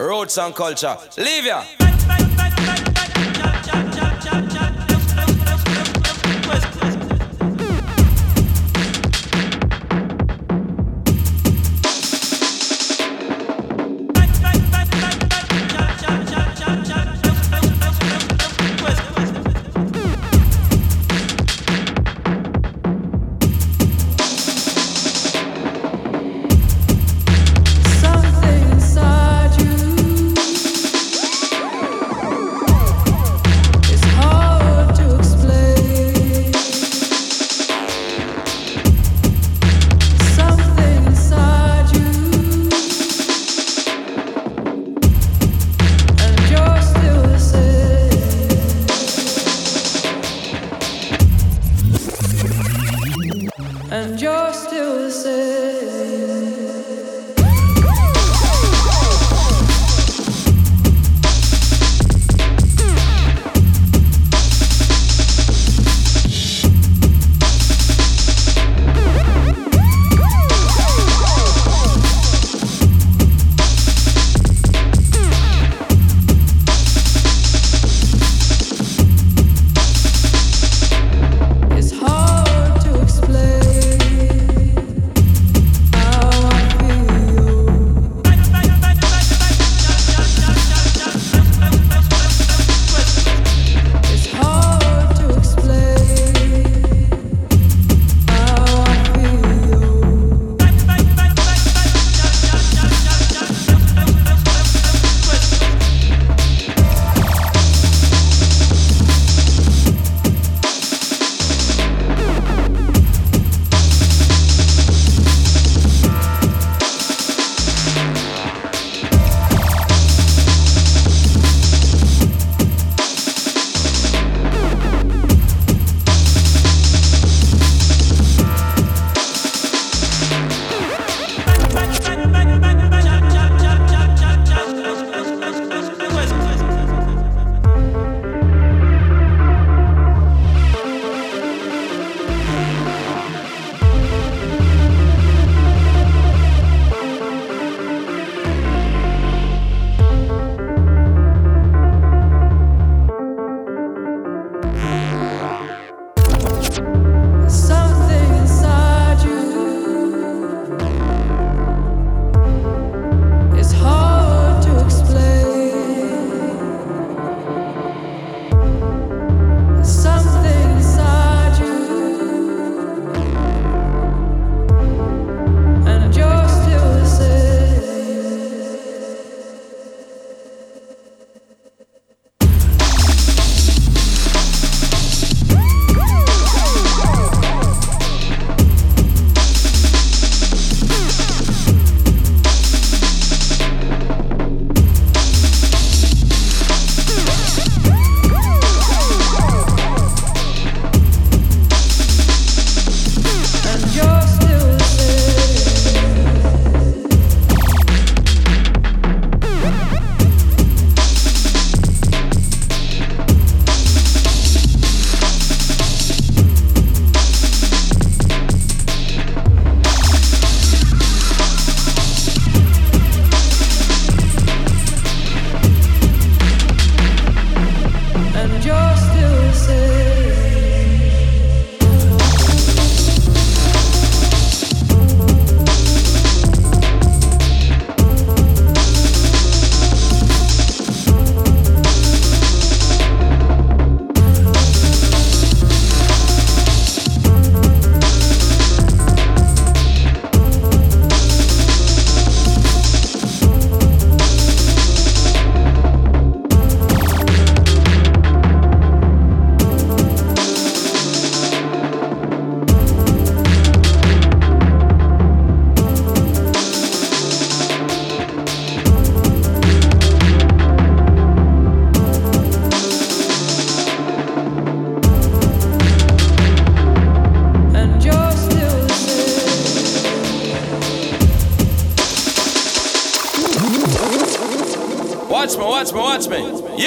Roots and culture. Leave ya.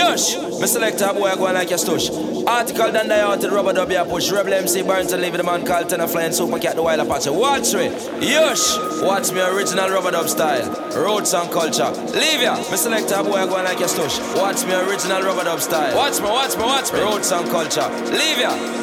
Yush! Me select a boy going like a stush. Article done the out to the rubber dub push. Rebel MC burn to leave the man called Tenor Fly and Super Cat the Wild Apache. Watch me. Yush. Watch me original rubber dub style. Roots and culture. Leave ya. Me select a boy going like a stush. Watch me original rubber dub style. Watch me, watch me, watch me. Roots and culture. Leave ya.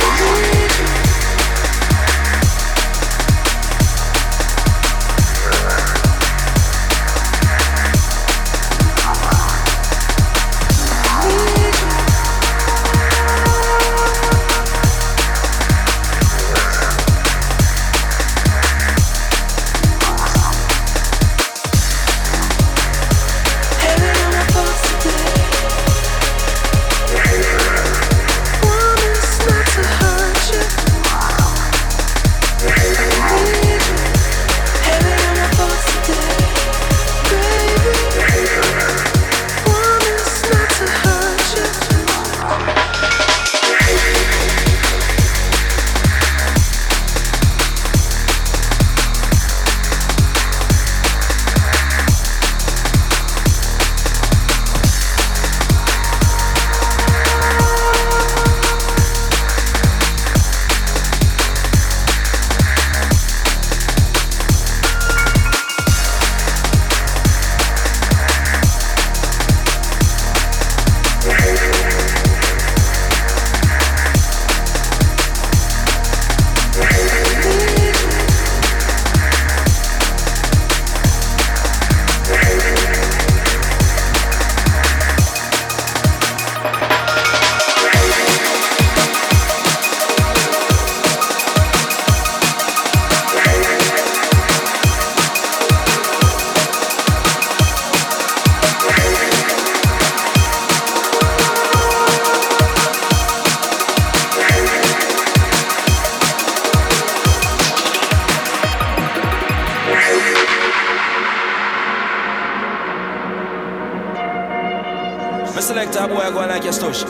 select a boy I go like your stush.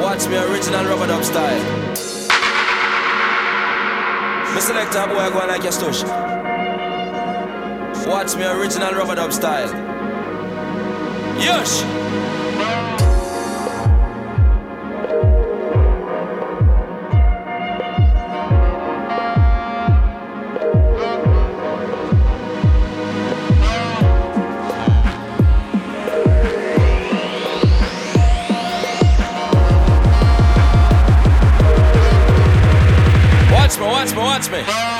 Watch me original rubber dub style. Me select a boy go like your stush. Watch me original rubber dub style. Yush! Watch me, watch me.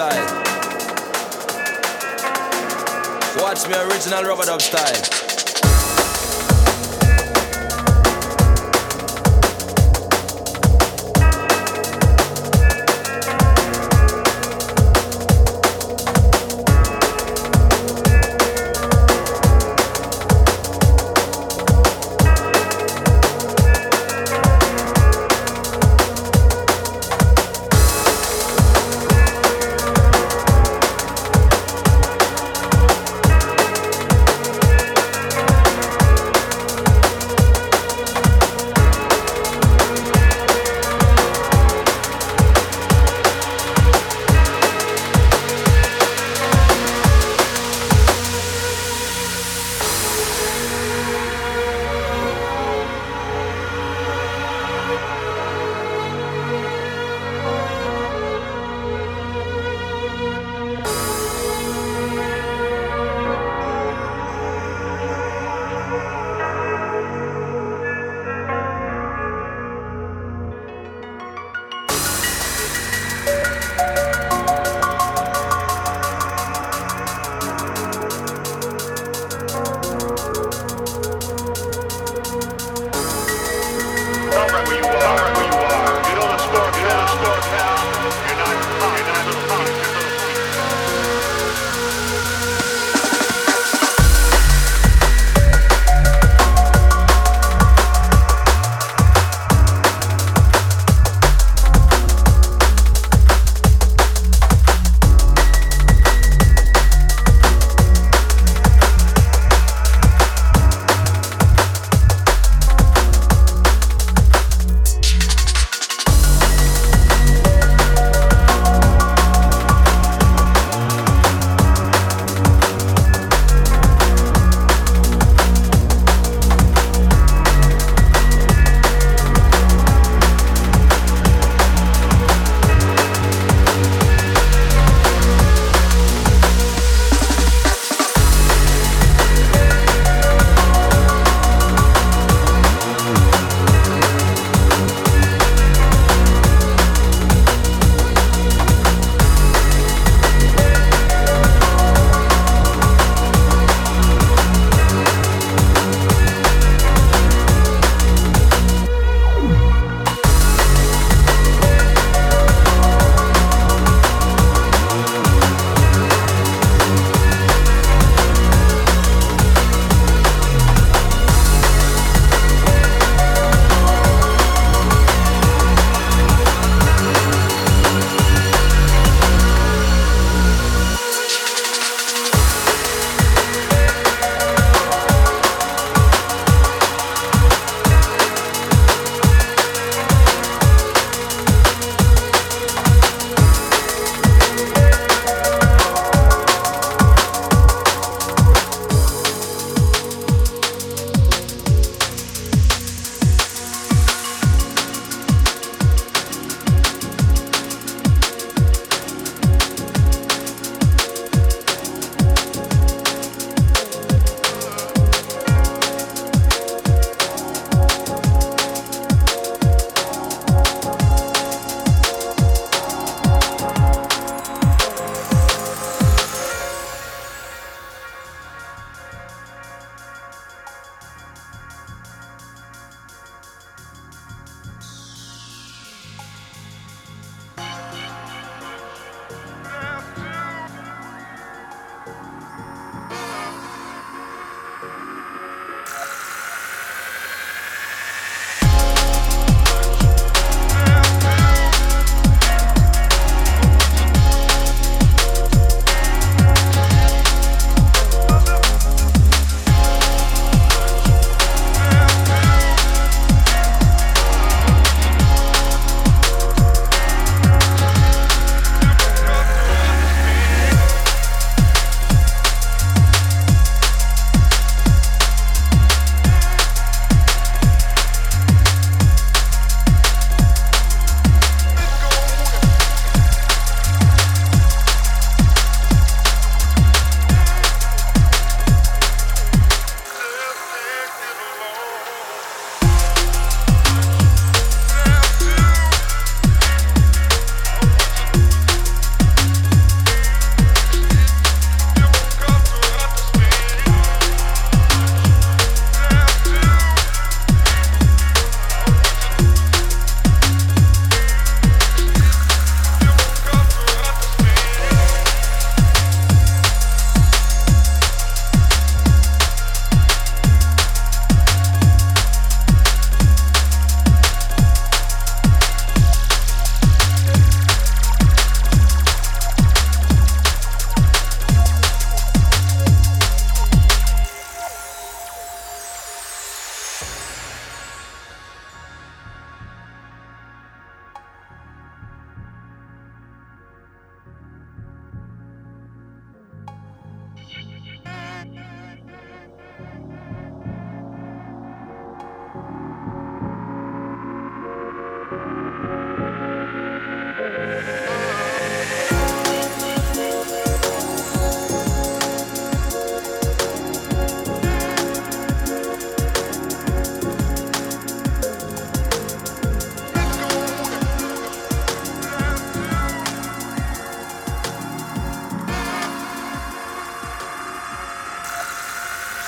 Style. Watch me original rubber dub style.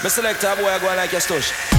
Me select a boy, I go like your stush.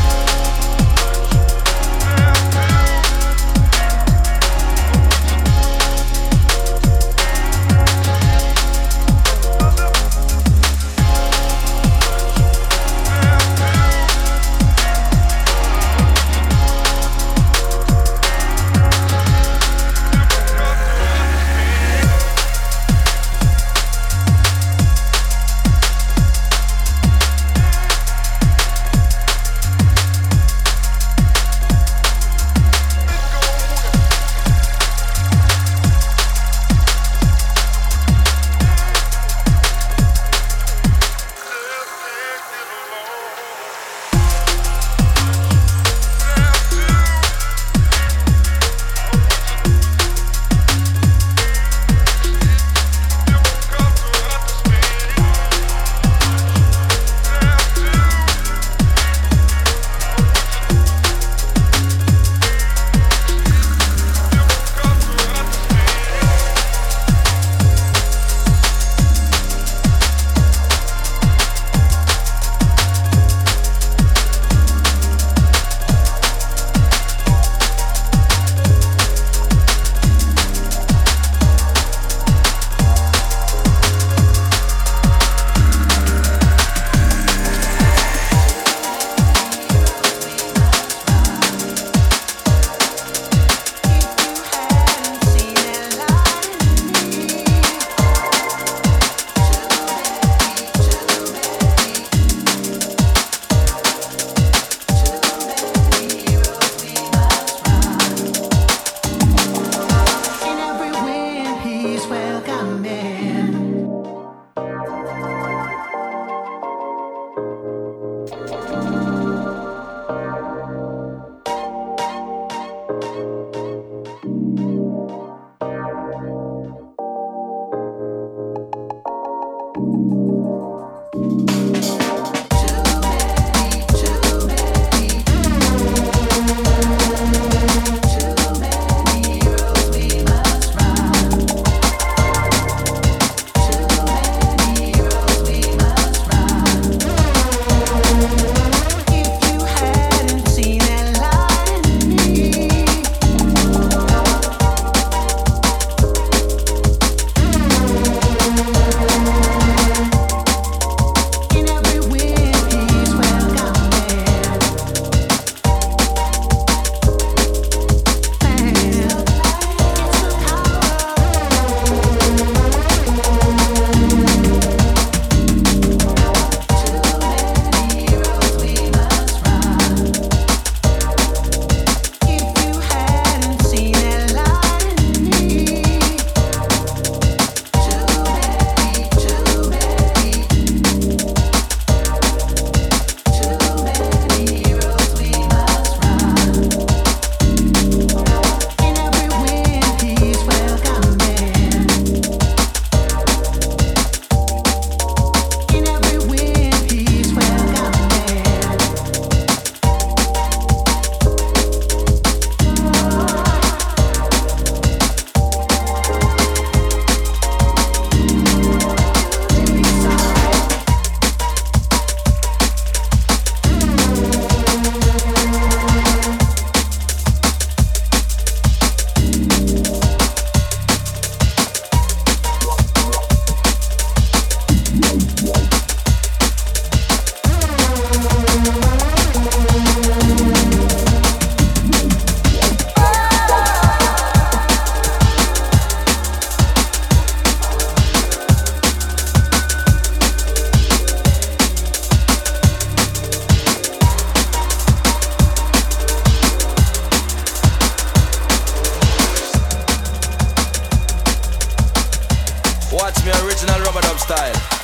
Watch me original rubber dub style.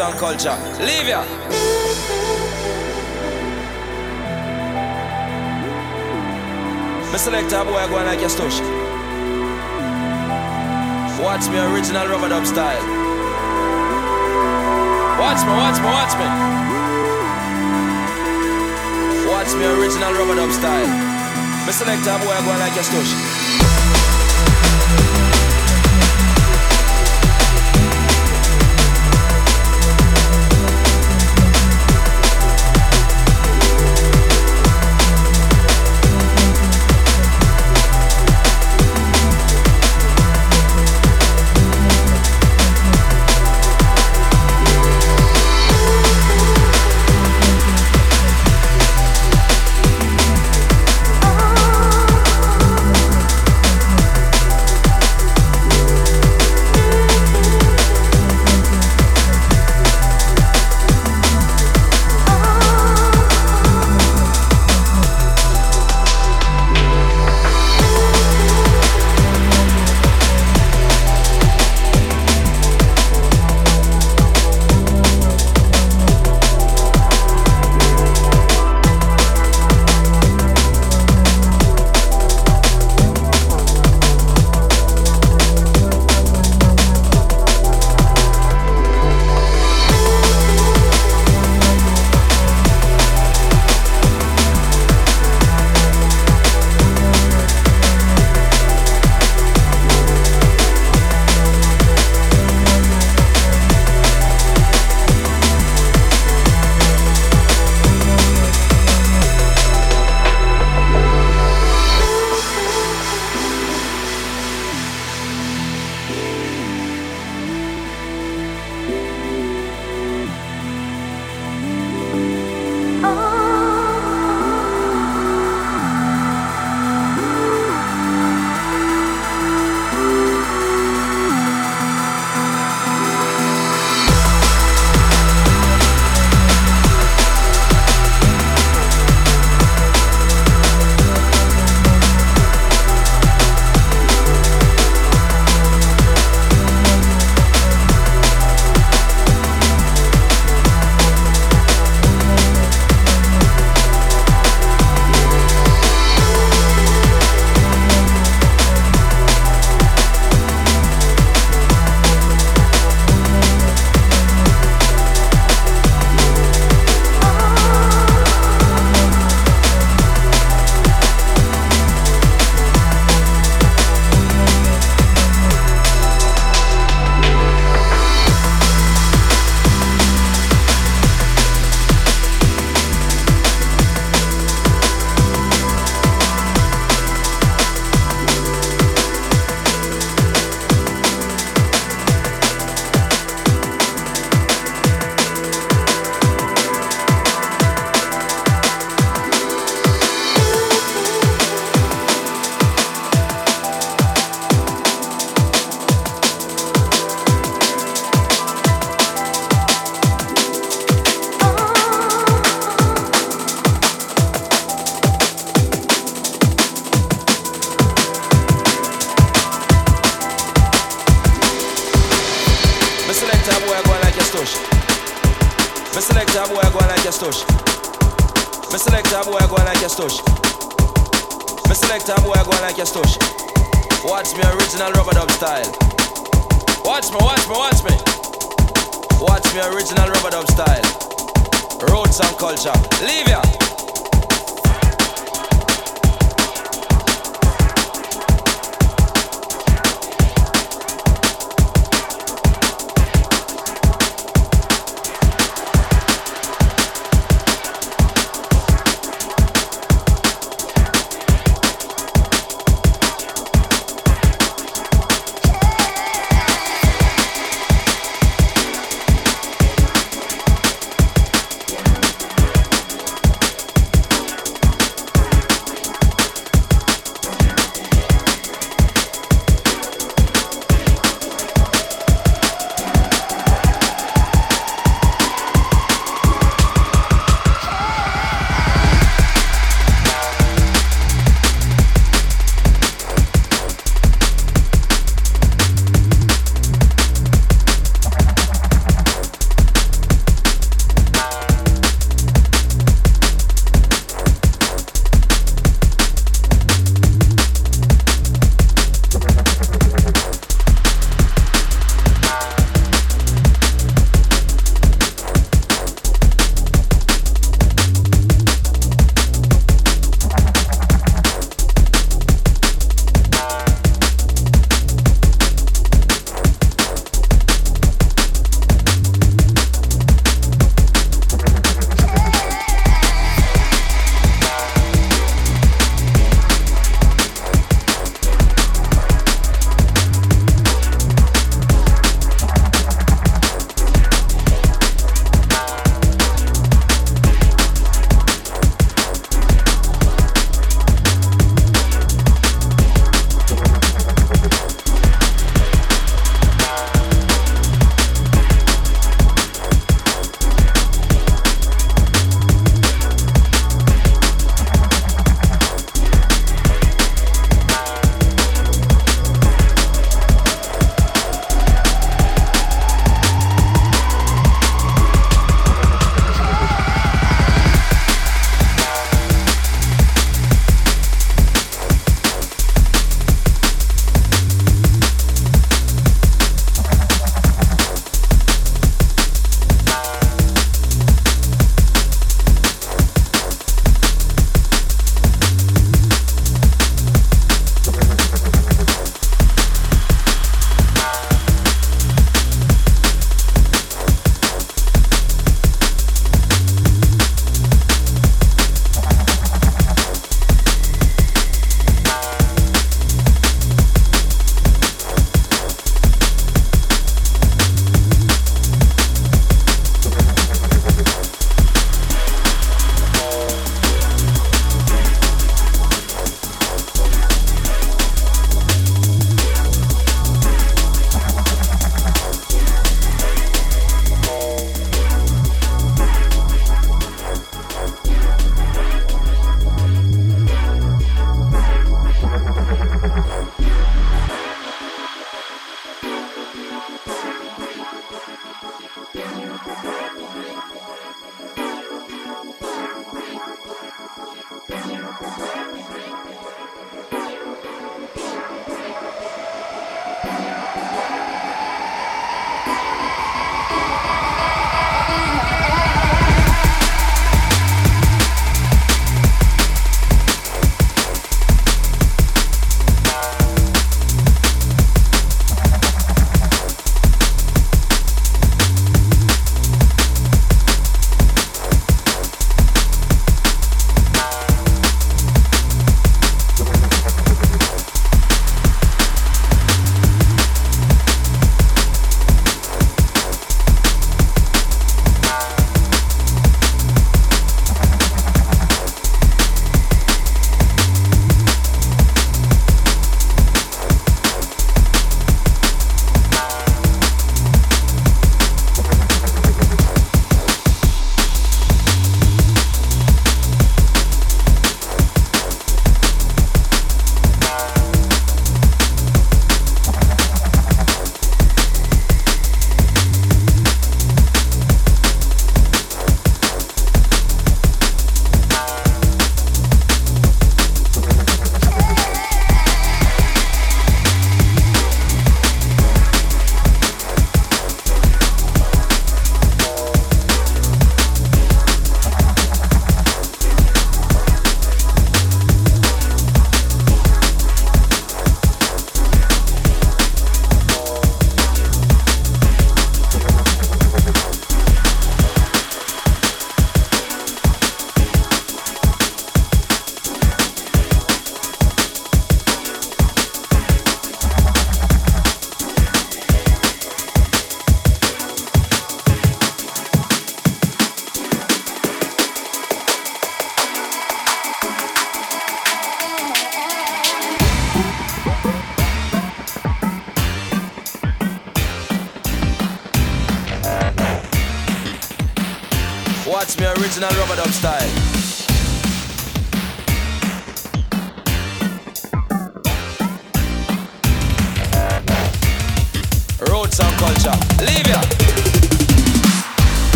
And culture. Leave ya. Me select a boy going like a stush. Watch me original rub-a-dub style. Watch me, watch me, watch me. Watch me original rub-a-dub style. Me select a boy going like a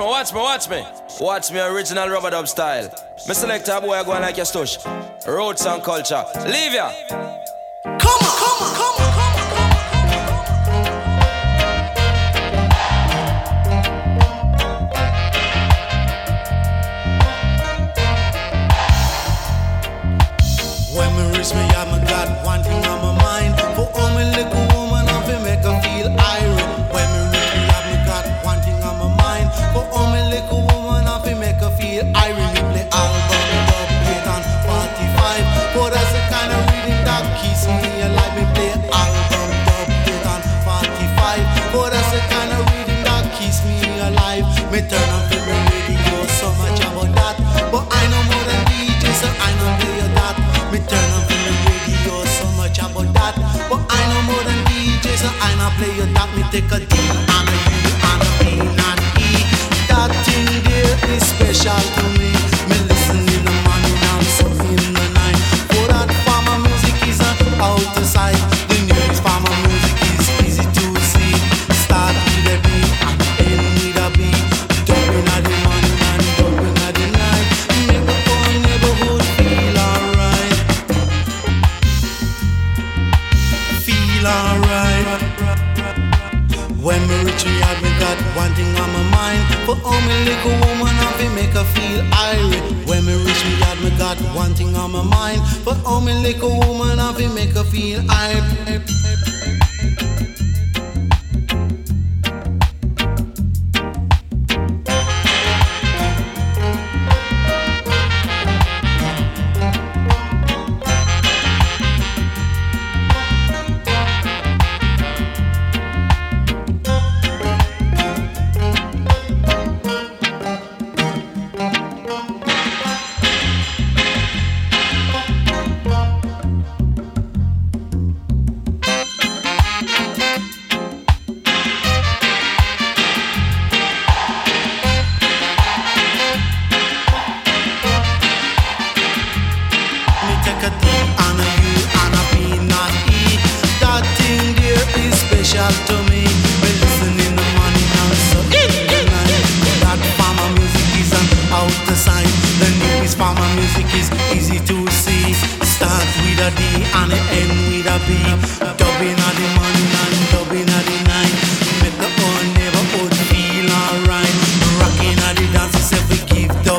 me, watch me, watch me. Watch me original rub-a-dub style. Me select a boy I go like your stush. Roots and culture. Leave ya. play you that me take a D and a U and a B and E. That thing there is special to me.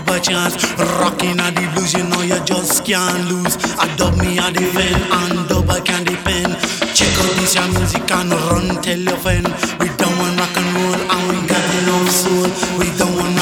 up a chance. Rocking at the blues, you know you just can't lose. I dub me at the and double I can depend. Check out this your music and run tell your friend. We don't want rock and roll and we got no soul. We don't want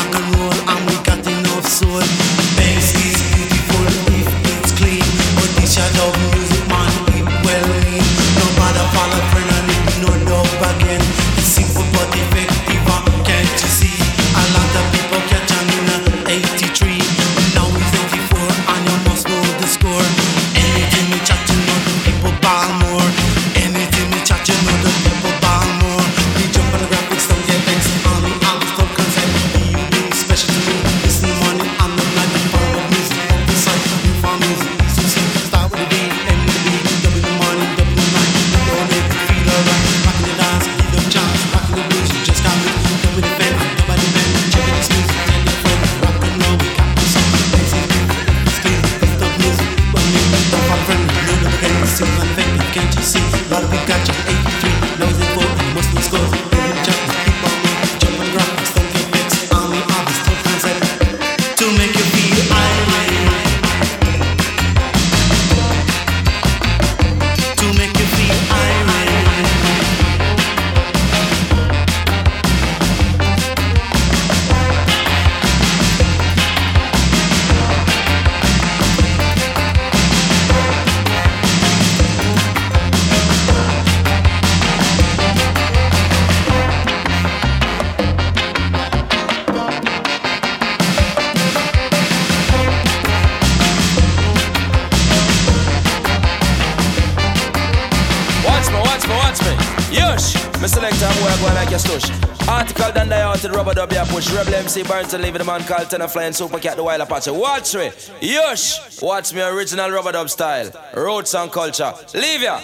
To and leave the man called Tenor Fly and Super Cat the Wild Apache. Watch me. Yush. Watch me original rub-a-dub style. Roots and culture. Leave ya.